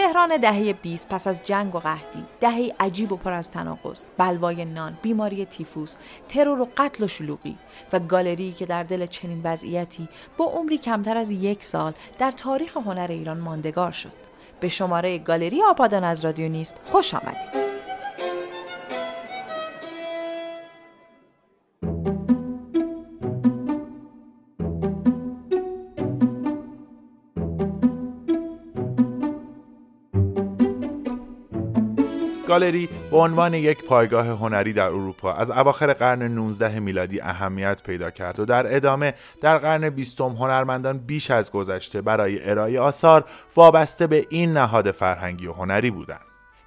تهران دهه 20 پس از جنگ و قحطی دهه عجیب و پر از تناقض بلوای نان بیماری تیفوس ترور و قتل و شلوغی و گالری که در دل چنین وضعیتی با عمری کمتر از یک سال در تاریخ هنر ایران ماندگار شد. به شماره گالری آپادان از رادیو نیست خوش آمدید. گالری به عنوان یک پایگاه هنری در اروپا از اواخر قرن 19 میلادی اهمیت پیدا کرد و در ادامه در قرن 20 هنرمندان بیش از گذشته برای ارائه آثار وابسته به این نهاد فرهنگی و هنری بودند.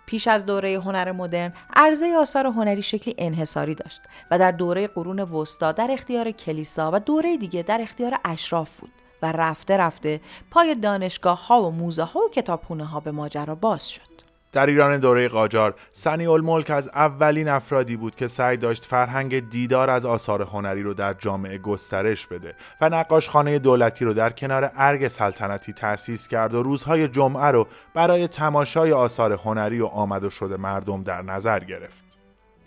پیش از دوره هنر مدرن عرضه آثار هنری شکلی انحصاری داشت و در دوره قرون وسطا در اختیار کلیسا و دوره دیگه در اختیار اشراف بود و رفته رفته پای دانشگاه ها و موزه ها و کتابخونه ها به ماجرا باز شد. در ایران دوره قاجار سنی الملک از اولین افرادی بود که سعی داشت فرهنگ دیدار از آثار هنری رو در جامعه گسترش بده و نقاشخانه دولتی رو در کنار ارگ سلطنتی تأسیس کرد و روزهای جمعه رو برای تماشای آثار هنری و آمد و شده مردم در نظر گرفت.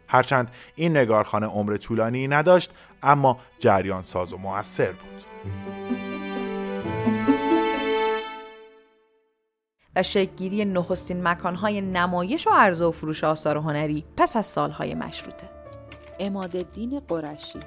هرچند این نگارخانه عمر طولانی نداشت اما جریان ساز و موثر بود. و شکلگیری نخستین مکانهای نمایش و عرضه و فروش آثار هنری پس از سالهای مشروطه. اماد الدین قرشی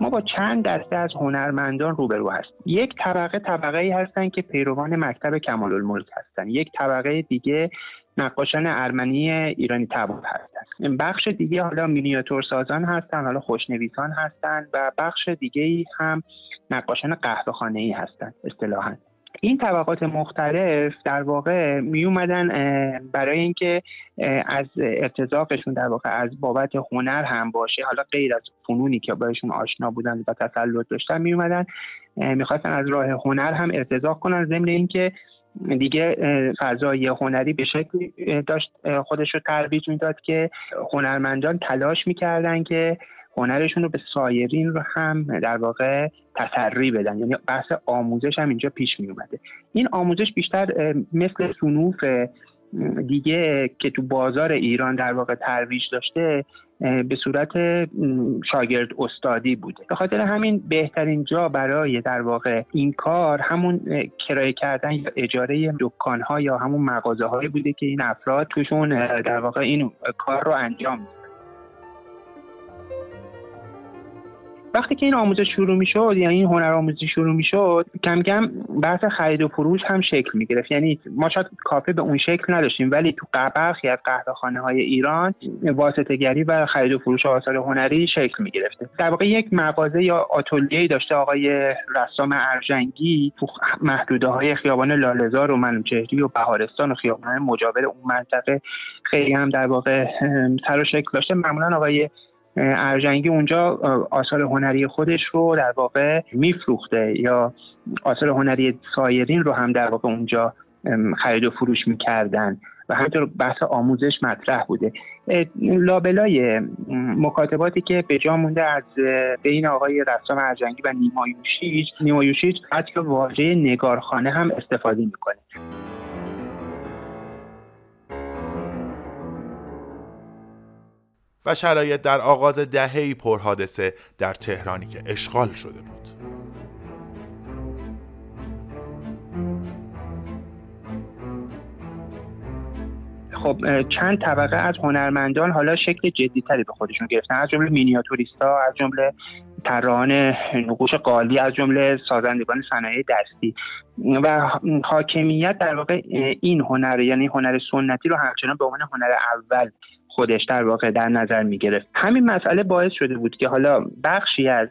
ما با چند دسته از هنرمندان روبرو هست یک طبقه طبقه ای هستن که پیروان مکتب کمال الملک هستن. یک طبقه دیگه نقاشان ارمنی ایرانی تبار هستن. بخش دیگه حالا مینیاتور سازان هستن حالا خوشنویسان هستن و بخش دیگه ای هم نقاشان قهوه خانه ای هستن اصطلاحا. این طبقات مختلف در واقع می اومدن برای اینکه از ارتزاقشون در واقع از بابت هنر هم باشه. حالا غیر از فنونی که باشون آشنا بودن و تسلط داشتن می اومدن می‌خواستن از راه هنر هم ارتزاق کنن. ضمن اینکه دیگه فضای هنری به شکلی داشت خودش رو ترویج می‌داد که هنرمندان تلاش می‌کردن که هنرشون رو به سایرین رو هم در واقع تسری بدن. یعنی بحث آموزش هم اینجا پیش می اومده این آموزش بیشتر مثل سنوف دیگه که تو بازار ایران در واقع ترویج داشته به صورت شاگرد استادی بوده. به خاطر همین بهترین جا برای در واقع این کار همون کرایه کردن یا اجاره دکان ها یا همون مغازه هایی بوده که این افراد توشون در واقع این کار رو انجام وقتی که این آموزش شروع می شد یعنی این هنر آموزی شروع می شد کم کم بحث خرید و فروش هم شکل می گرفت یعنی ما شاید کافه به اون شکل نداشتیم ولی تو برخی از قهوه‌خانه های ایران واسطه گری و خرید و فروش آثار هنری شکل می گرفته در واقع یک مغازه یا آتلیه داشته آقای رسام ارجنگی تو محدوده های خیابان لالزار و منوچهری و بهارستان و خیابان مجاور اون منطقه خیلی هم در واقع سر و شکل داشته. معمولا آقای ارجنگی اونجا آثار هنری خودش رو در واقع میفروخته یا آثار هنری سایرین رو هم در واقع اونجا خرید و فروش می‌کردن و همینطور بحث آموزش مطرح بوده. لابلای مکاتباتی که به جا مونده از بین آقای رسام ارجنگی و نیما یوشیج حتی واژه نگارخانه هم استفاده می‌کنه. و شرایط در آغاز دههی پرحادثه در تهرانی که اشغال شده بود. خب چند طبقه از هنرمندان حالا شکل جدیتری به خودشون گرفتن. از جمله مینیاتوریستا از جمله طراحان نقوش قالی از جمله سازندگان صنایع دستی. و حاکمیت در واقع این هنر یعنی هنر سنتی رو همچنان به عنوان هنر اول خودش در واقع در نظر می گرفت همین مسئله باعث شده بود که حالا بخشی از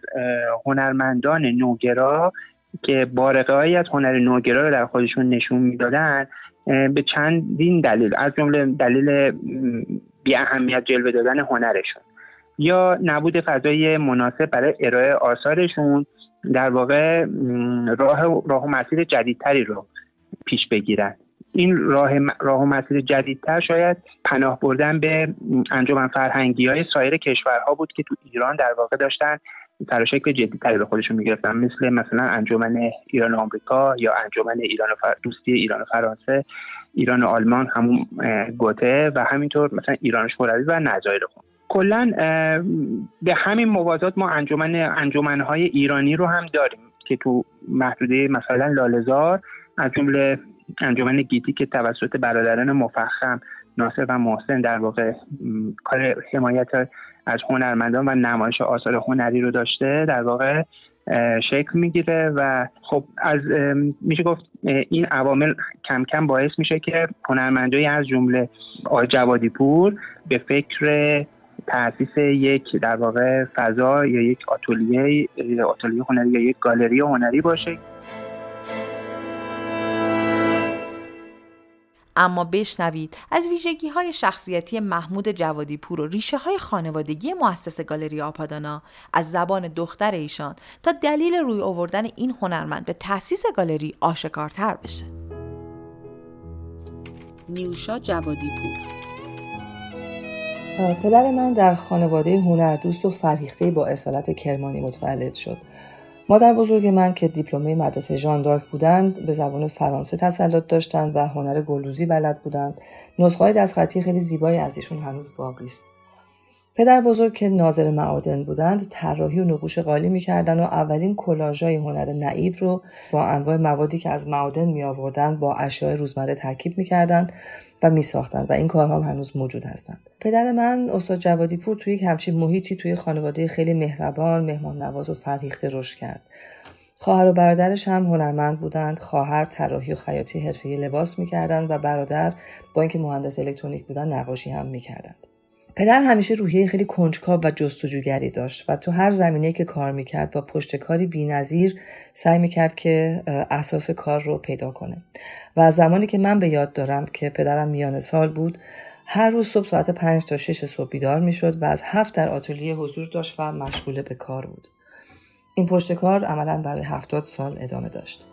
هنرمندان نوگرا که بارقه از هنر نوگرا رو در خودشون نشون می‌دادن به چندین دلیل از جمله دلیل بی اهمیت جلوه دادن هنرشون. یا نبود فضای مناسب برای ارائه آثارشون در واقع راه راه و مسیر جدیدتری رو پیش بگیرن. این راه, راه و مسیر جدیدتر شاید پناه بردن به انجمن فرهنگی های سایر کشورها بود که تو ایران در واقع داشتن شکل جدی تری به خودشون می‌گرفتن. مثل مثلا انجمن ایران و آمریکا یا انجمن ایران و فر... دوستی ایران و فرانسه ایران و آلمان همون گوته و همینطور مثلا ایران شوروی و نظایر خون. کلا به همین موازات ما انجمن انجمنهای ایرانی رو هم داریم که تو محدوده مثلا لالزار از جمله انجمن گیتی که توسط برادران مفخم ناصر و محسن در واقع کار حمایت از هنرمندان و نمایش آثار هنری رو داشته در واقع شکل می‌گیره و خب از میشه گفت این عوامل کم کم باعث میشه که هنرمندایی از جمله آقای جوادی پور به فکر تاسیس یک در واقع فضا یا یک آتلیه آتلیه هنری یا یک گالری هنری باشه. اما بشنوید از ویژگی های شخصیتی محمود جوادی پور و ریشه های خانوادگی مؤسس گالری آپادانا از زبان دختر ایشان تا دلیل روی آوردن این هنرمند به تأسیس گالری آشکارتر بشه. نیوشا جوادی پور پدر من در خانواده هنردوست و فرهیخته با اصالت کرمانی متولد شد. مادر بزرگ من که دیپلمه مدرسه ژان دارک بودند به زبان فرانسه تسلط داشتند و هنر گلوزی بلد بودند. نسخه‌های دستخطی خیلی زیبایی از ایشون هنوز باقی است. پدر بزرگ که ناظر معادن بودند طراحی و نقوش قالی می‌کردند و اولین کلاژهای هنر نعیف رو با انواع موادی که از معادن می آوردند با اشیاء روزمره ترکیب می‌کردند و می ساختند و این کارها هم هنوز موجود هستند. پدر من استاد جوادی پور توی یک همچین محیطی توی خانواده خیلی مهربان مهمان نواز و فرهیخته رشد کرد. خواهر و برادرش هم هنرمند بودند خواهر طراحی و خیاطی حرفه‌ای لباس می‌کردند و برادر با اینکه مهندس الکترونیک بودن نقاشی هم می‌کردند. پدر همیشه روحیه خیلی کنجکاو و جستجوگری داشت و تو هر زمینه که کار می‌کرد با پشتکاری بینظیر سعی می‌کرد که اساس کار رو پیدا کنه. و از زمانی که من به یاد دارم که پدرم میان سال بود هر روز صبح ساعت پنج تا شش صبح بیدار می‌شد و از هفت در آتلیه حضور داشت و مشغول به کار بود. این پشتکار عملا برای هفتاد سال ادامه داشت.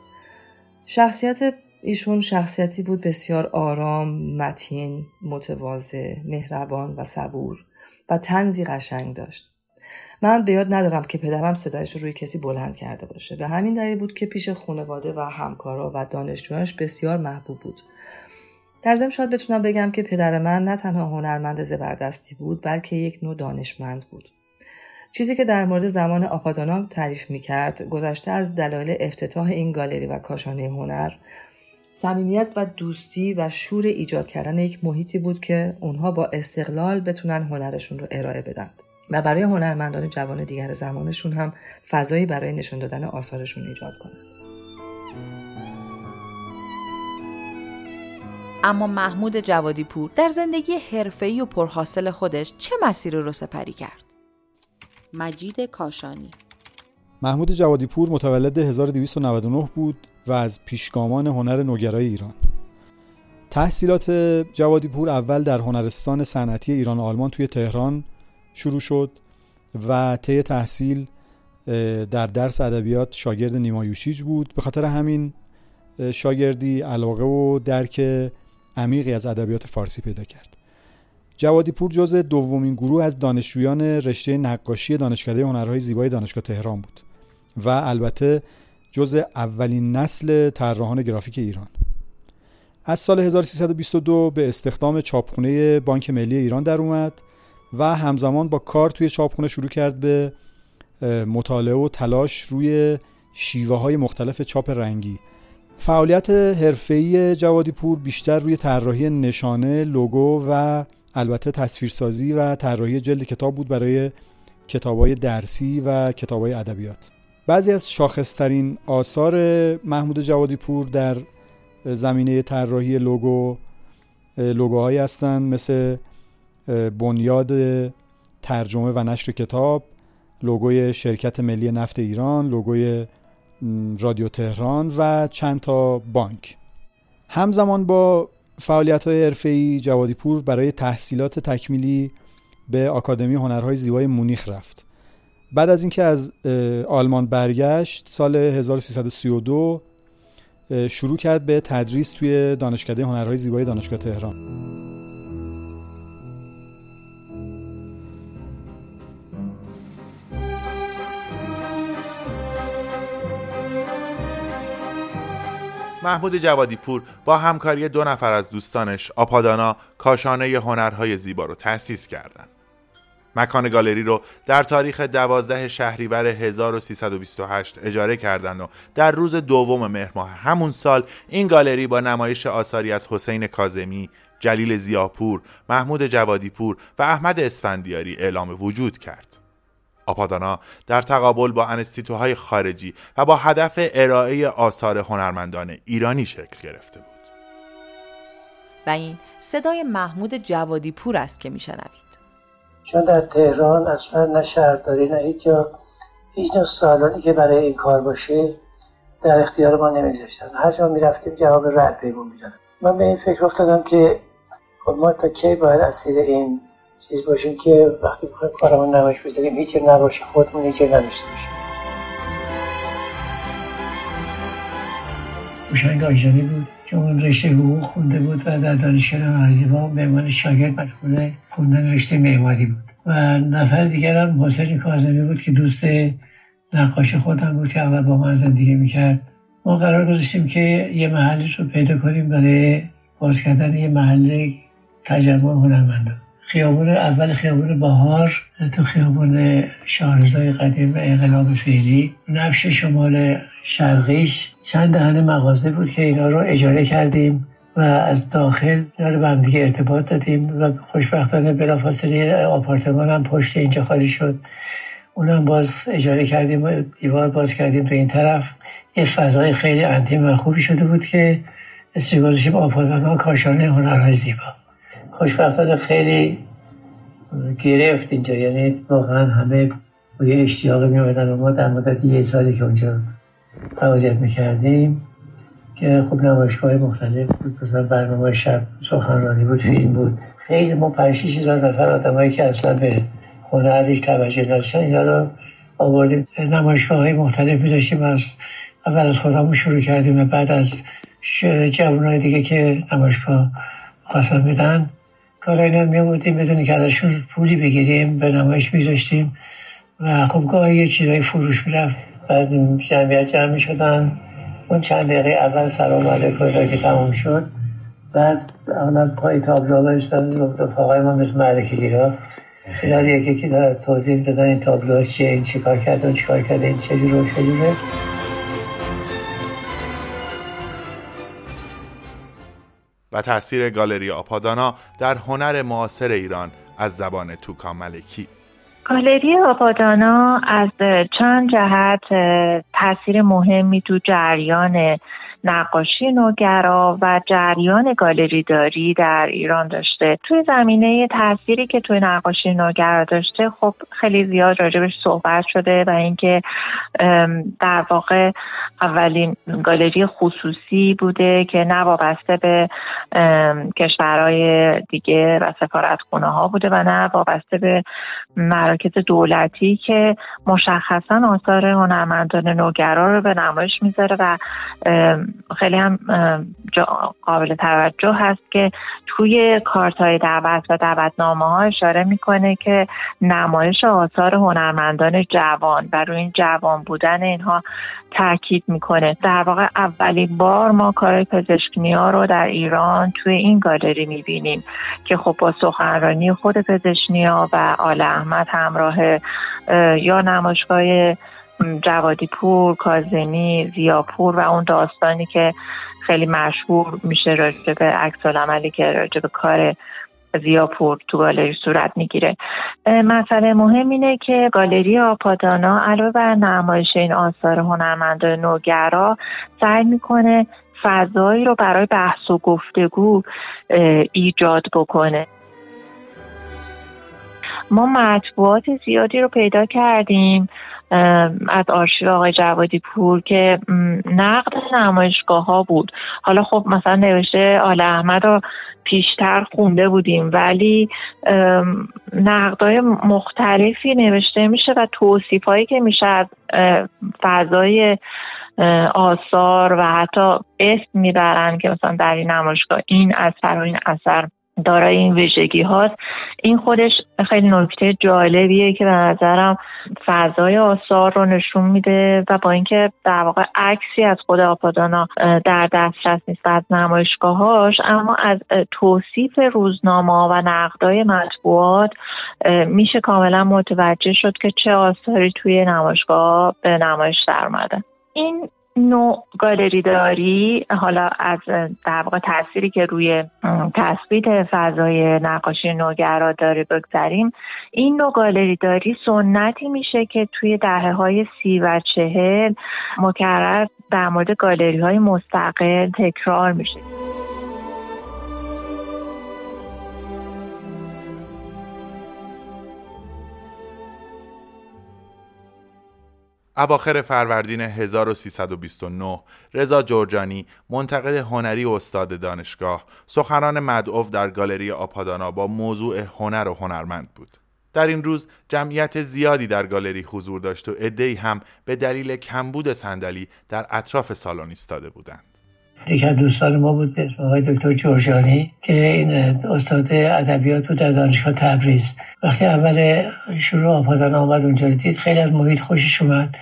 شخصیت ایشون شخصیتی بود بسیار آرام، متین، متواضع، مهربان و صبور و تنزی قشنگ داشت. من به یاد ندارم که پدرم صدایش رو روی کسی بلند کرده باشه. به همین دلیل بود که پیش خانواده و همکارا و دانشجویانش بسیار محبوب بود. در ضمن شاید بتونم بگم که پدر من نه تنها هنرمند زبردستی بود بلکه یک نوع دانشمند بود. چیزی که در مورد زمان آپادانا تعریف می کرد گذشته از دلایل افتتاح این گالری و کاشانه هنر صمیمیت و دوستی و شور ایجاد کردن یک محیطی بود که اونها با استقلال بتونن هنرشون رو ارائه بدن و برای هنرمندان جوان دیگر زمانشون هم فضایی برای نشون دادن آثارشون ایجاد کنند. اما محمود جوادی پور در زندگی حرفه‌ای و پرحاصل خودش چه مسیری رو سپری کرد؟ مجید کاشانی محمود جوادی پور متولد 1299 بود و از پیشگامان هنر نوگرای ایران. تحصیلات جوادی پور اول در هنرستان صنعتی ایران و آلمان توی تهران شروع شد و طی تحصیل در درس ادبیات شاگرد نیمایوشیج بود. به خاطر همین شاگردی علاقه و درک عمیقی از ادبیات فارسی پیدا کرد. جوادی پور جز دومین گروه از دانشجویان رشته نقاشی دانشکده هنرهای زیبای دانشگاه تهران بود و البته جز اولین نسل طراحان گرافیک ایران از سال 1322 به استخدام چاپخونه بانک ملی ایران در اومد و همزمان با کار توی چاپخونه شروع کرد به مطالعه و تلاش روی شیوه های مختلف چاپ رنگی فعالیت حرفه‌ای جوادی پور بیشتر روی طراحی نشانه، لوگو و البته تصویرسازی و طراحی جلد کتاب بود برای کتابای درسی و کتابای ادبیات. بعضی از شاخصترین آثار محمود جوادی پور در زمینه طراحی لوگو لوگوهایی هستند مثل بنیاد ترجمه و نشر کتاب لوگوی شرکت ملی نفت ایران لوگوی رادیو تهران و چند تا بانک. همزمان با فعالیت های حرفه‌ای جوادی پور برای تحصیلات تکمیلی به آکادمی هنرهای زیبای مونیخ رفت. بعد از اینکه از آلمان برگشت سال 1332 شروع کرد به تدریس توی دانشکده هنرهای زیبای دانشگاه تهران محمود جوادی پور با همکاری دو نفر از دوستانش آپادانا کاشانه هنرهای زیبا رو تأسیس کردند. مکان گالری رو در تاریخ 12 شهریور 1328 اجاره کردند و در روز دوم مهر ماه همون سال این گالری با نمایش آثاری از حسین کازمی، جلیل زیاپور، محمود جوادیپور و احمد اسفندیاری اعلام وجود کرد. آپادانا در تقابل با انستیتوهای خارجی و با هدف ارائه آثار هنرمندان ایرانی شکل گرفته بود. و این صدای محمود جوادی پور است که میشنوید. چون در تهران اصلا نه شهرداری نه هیچ جا. هیچ نوع سالانی که برای این کار باشه در اختیار ما نمیذاشتن هر جا می‌رفتیم جواب رد بهمون می‌دادن. من به این فکر افتادم که خب ما تا کی باید اسیر این چیز باشیم که وقتی بخوایم کارمون نمایش بذاریم هیچ نباشه خودمون هیچ نداشته باشیم. هوشنگ آجانی بود. که اون رشته حقوق خونده بود و در دانشگاه مهرزیبا به عنوان شاگرد مشغول خوندن رشته معماری بود. و نفر دیگر هم حسین کاظمی بود که دوست نقاش خودم بود که اغلب با من زندگی می‌کرد. ما قرار گذاشتیم که یه محلی رو پیدا کنیم برای باز کردن یه محل تجمع هنرمندان. خیابون اول خیابون بهار تو خیابون شاهرزای قدیم انقلاب فعلی. نفش شمال شرقیش. چند دهن مغازه بود که اینا رو اجاره کردیم و از داخل اینا رو به هم دیگه ارتباط دادیم و خوشبختانه بلافاصله آپارتمان هم پشت اینجا خالی شد. اونم باز اجاره کردیم و دیوار باز کردیم به این طرف. یه فضای خیلی انتیم و خوبی شده بود که استیگالشیم آپارتمان کاشانه هنرهای زیبا. خوشبختانه خیلی گرفت اینجا. یعنی واقعا همه با یه اشتیاقی می و ما در مدت یه سالی که اونجا فعالیت می‌کردیم که خب نمایشگاه مختلف بود. مثلا برنامه شب سخنرانی بود فیلم بود. خیلی ما پنج هزار نفر آدمایی که اصلا به هنرش توجه نداشتن اینا رو آوردیم. نمایشگاه های مختلف می از اول از خودمون شروع کردیم و بعد از جوانای دیگه که نمایشگاه خواستن میدن کار اینا می بودیم بدون که ازشون پولی بگیریم به نمایش میذاشتیم و خب گاهی یه چیزایی فروش می‌رفت. بعد جمعیت جمع شدن اون چند دقیقه اول سلام علیکم که تمام شد. بعد اغلب پای تابلو بایستن رفاقای ما مثل معرکه گیرا خیلی یکی یکی توضیح دادن این تابلو چیه این چی کار کرده اون چی کار کرده این چه جور و تاثیر گالری آپادانا در هنر معاصر ایران از زبان توکا ملکی. گالری آبادانا از چند جهت تاثیر مهمی تو جریان نقاشی نوگرا و جریان گالری داری در ایران داشته. توی زمینه تأثیری که توی نقاشی نوگرا داشته خب خیلی زیاد راجبش صحبت شده و اینکه در واقع اولین گالری خصوصی بوده که نه وابسته به کشورهای دیگه و سفارتخونه ها بوده و نه وابسته به مراکز دولتی که مشخصا آثار هنرمندان نوگرا رو به نمایش می‌ذاره و خیلی هم قابل توجه هست که توی کارت های دعوت و دعوتنامه ها اشاره می‌کنه که نمایش آثار هنرمندان جوان و روی این جوان بودن اینها تاکید می‌کنه. در واقع اولین بار ما کار پزشکنی ها رو در ایران توی این گالری می‌بینیم که خب با سخنرانی خود پزشکنی ها و آل احمد همراه یا نمایشگاه جوادی پور، کازمی، زیاپور و اون داستانی که خیلی مشهور میشه راجع به عکس عملی که راجع کار زیاپور تو گالری صورت می‌گیره. مسئله مهم اینه که گالری آپادانا علاوه بر نمایش این آثار هنرمندان نوگرا سعی می‌کنه فضایی رو برای بحث و گفتگو ایجاد بکنه. ما مطبوعات زیادی رو پیدا کردیم. از آرشیو آقای جوادی پور که نقد نمایشگاه ها بود. حالا خب مثلا نوشته آل احمد رو پیشتر خونده بودیم ولی نقدای مختلفی نوشته میشه و توصیف هایی که میشه از فضای آثار و حتی اسم می‌برن که مثلا در این نمایشگاه این اثر و این اثر دارای این ویژگی هاست. این خودش خیلی نکته جالبیه که به نظرم فضای آثار رو نشون میده و با اینکه در واقع عکسی از خود آپادانا در دسترس نیست از نمایشگاهاش اما از توصیف روزنامه و نقدای مطبوعات میشه کاملا متوجه شد که چه آثاری توی نمایشگاه به نمایش در این نوع گالری داری؟ حالا از در واقع تأثیری که روی تثبیت فضای نقاشی نوگرا داره بگذاریم این نوع گالری داری سنتی میشه که توی دهه های سی و چهل مکرر در مورد گالری های مستقل تکرار میشه. اواخر فروردین 1329 رضا جورجانی منتقد هنری و استاد دانشگاه سخنان مدعو در گالری آپادانا با موضوع هنر و هنرمند بود. در این روز جمعیت زیادی در گالری حضور داشت و عدهای هم به دلیل کمبود صندلی در اطراف سالن ایستاده بودند. یکی از دوستان ما بود به اسم آقای دکتر جورجانی که این استاد ادبیات بود در دانشگاه تبریز. وقتی اول شروع آپادان آمد اونجا دید خیلی از محیط خوشش اومد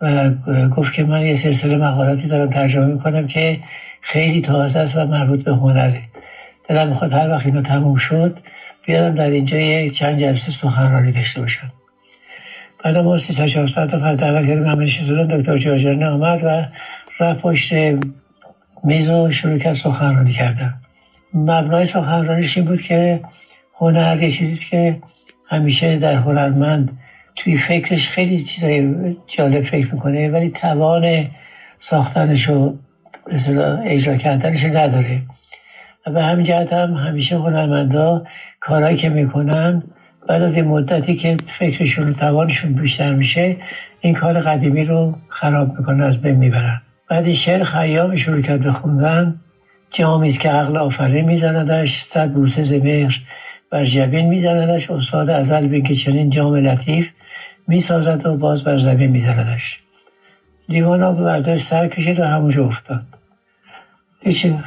و گفت که من یه سلسله مقالاتی دارم ترجمه می‌کنم که خیلی تازه است و مربوط به هنره. دلم می‌خواد هر وقت اینو تموم شد بیارم در اینجا یک چند جلسه سخنرانی داشته باشم. بعد ما سی چهار ساعت رو دعوت کردیم همه دکتر جورجانی آمد و رفت پشت میز رو شروع کرد سخنرانی کردم مبنای سخنرانیش این بود که هنر یه چیزیست که همیشه در هنرمند توی فکرش خیلی چیزای جالب فکر می‌کنه ولی توان ساختنش و اجرا کردنش نداره. و به همین جهت هم همیشه هنرمندا کارهایی که می‌کنن بعد از این مدتی که فکرشون و توانشون بیشتر میشه این کار قدیمی رو خراب می‌کنن از بین می‌برن. بعد شعر خیام شروع کرد به خوندن. جامیز که عقل آفرین میزندش صد بوسه زمهر بر جبین میزندش. استاد ازل بین که چنین جام لطیف می‌سازد و باز بر زمین میزندش. دیوانا به برداشت سر کشید و همونجا افتاد. هیچی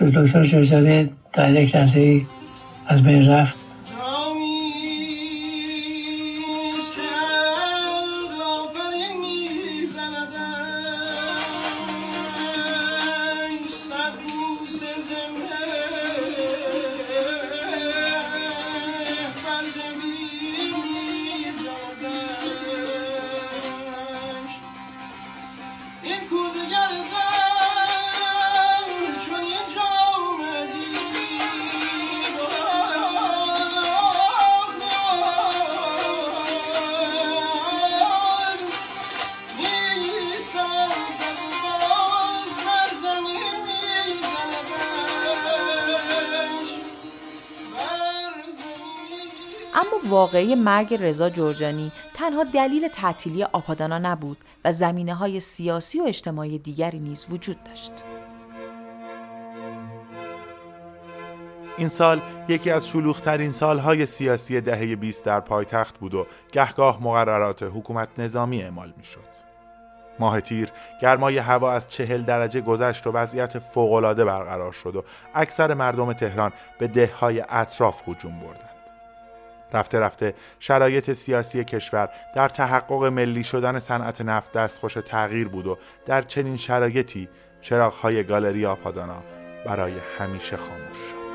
دکتر جوزده در یک لحظه از بین رفت. واقعی مرگ رضا جورجانی تنها دلیل تعطیلی آپادانا نبود و زمینه های سیاسی و اجتماعی دیگری نیز وجود داشت. این سال یکی از شلوغترین سالهای سیاسی دهه 20 در پایتخت بود و گهگاه مقررات حکومت نظامی اعمال می‌شد. ماه تیر گرمای هوا از چهل درجه گذشت و وضعیت فوقالعاده برقرار شد و اکثر مردم تهران به دههای اطراف هجوم بردند. رفته رفته شرایط سیاسی کشور در تحقق ملی شدن صنعت نفت دستخوش تغییر بود و در چنین شرایطی چراغهای گالری آپادانا برای همیشه خاموش شد.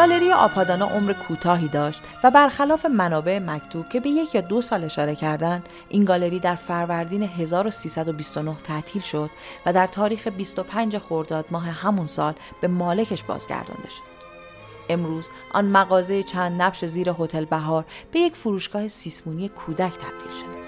گالری آپادانا عمر کوتاهی داشت و برخلاف منابع مکتوب که به یک یا دو سال اشاره کردند این گالری در فروردین 1329 تعطیل شد و در تاریخ 25 خرداد ماه همون سال به مالکش بازگردانده شد. امروز آن مغازه چند نبش زیر هتل بهار به یک فروشگاه سیسمونی کودک تبدیل شده.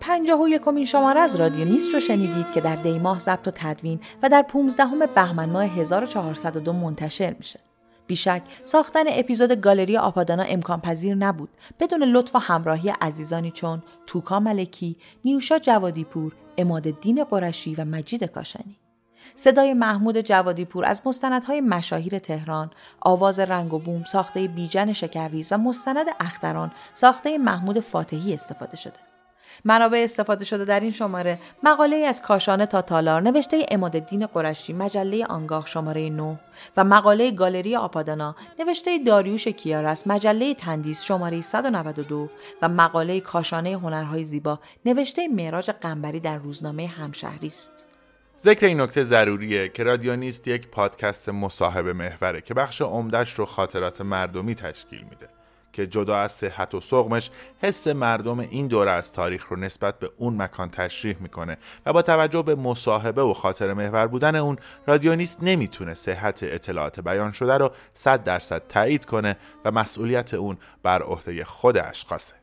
پنجاه و یکمین شماره از رادیو نیست رو شنیدید که در دیماه ضبط و تدوین و در 15 بهمن ماه 1402 منتشر میشه. بیشک ساختن اپیزود گالری آپادانا امکان پذیر نبود بدون لطف و همراهی عزیزانی چون توکا ملکی، نیوشا جوادی پور، اماد دین قرشی و مجید کاشانی. صدای محمود جوادی پور از مستندهای مشاهیر تهران، آواز رنگ و بوم ساخته بیجن شکرریز و مستند اختران ساخته محمود فاتحی استفاده شده. منابع استفاده شده در این شماره مقاله از کاشانه تا تالار نوشته امادالدین قرشی مجله آنگاه شماره 9 و مقاله گالری آپادانا نوشته داریوش کیارس مجله تندیس شماره 192 و مقاله کاشانه هنرهای زیبا نوشته معراج قنبری در روزنامه همشهری است. ذکر این نکته ضروریه که رادیونیست یک پادکست مصاحبه محوره که بخش عمدش رو خاطرات مردمی تشکیل میده. که جدا از صحت و سقمش حس مردم این دوره از تاریخ رو نسبت به اون مکان تشریح می‌کنه و با توجه به مصاحبه و خاطر محور بودن اون رادیونیست نمی‌تونه صحت اطلاعات بیان شده رو صد درصد تایید کنه و مسئولیت اون بر عهده خود اشخاصه.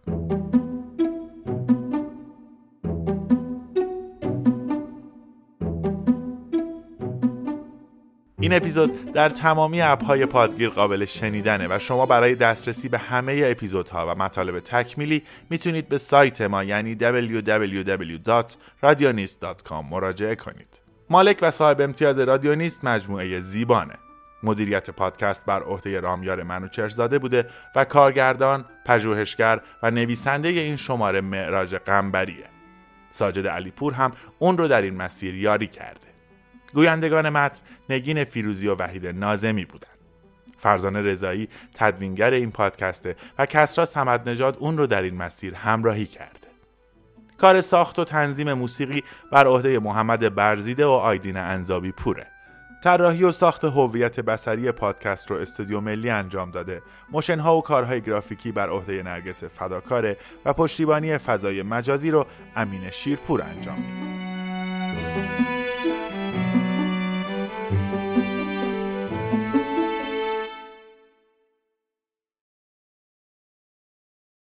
این اپیزود در تمامی اپهای پادگیر قابل شنیدنه و شما برای دسترسی به همه اپیزودها و مطالب تکمیلی می‌تونید به سایت ما یعنی www.radionist.com مراجعه کنید. مالک و صاحب امتیاز رادیونیست مجموعه زیبانه. مدیریت پادکست بر عهده رامیار منوچرزاده بوده و کارگردان، پژوهشگر و نویسنده این شماره معراج قنبریه. ساجد علیپور هم اون رو در این مسیر یاری کرده. گویندگان متن نگین فیروزی و وحید نازمی بودند. فرزانه رضایی تدوینگر این پادکسته و کسرا سمد نژاد اون رو در این مسیر همراهی کرده. کار ساخت و تنظیم موسیقی بر عهده محمد برزیده و آیدین انزابی پوره. طراحی و ساخت هویت بسری پادکست رو استودیو ملی انجام داده موشنها و کارهای گرافیکی بر عهده نرگس فداکاره و پشتیبانی فضای مجازی رو امین شیرپور انجام میده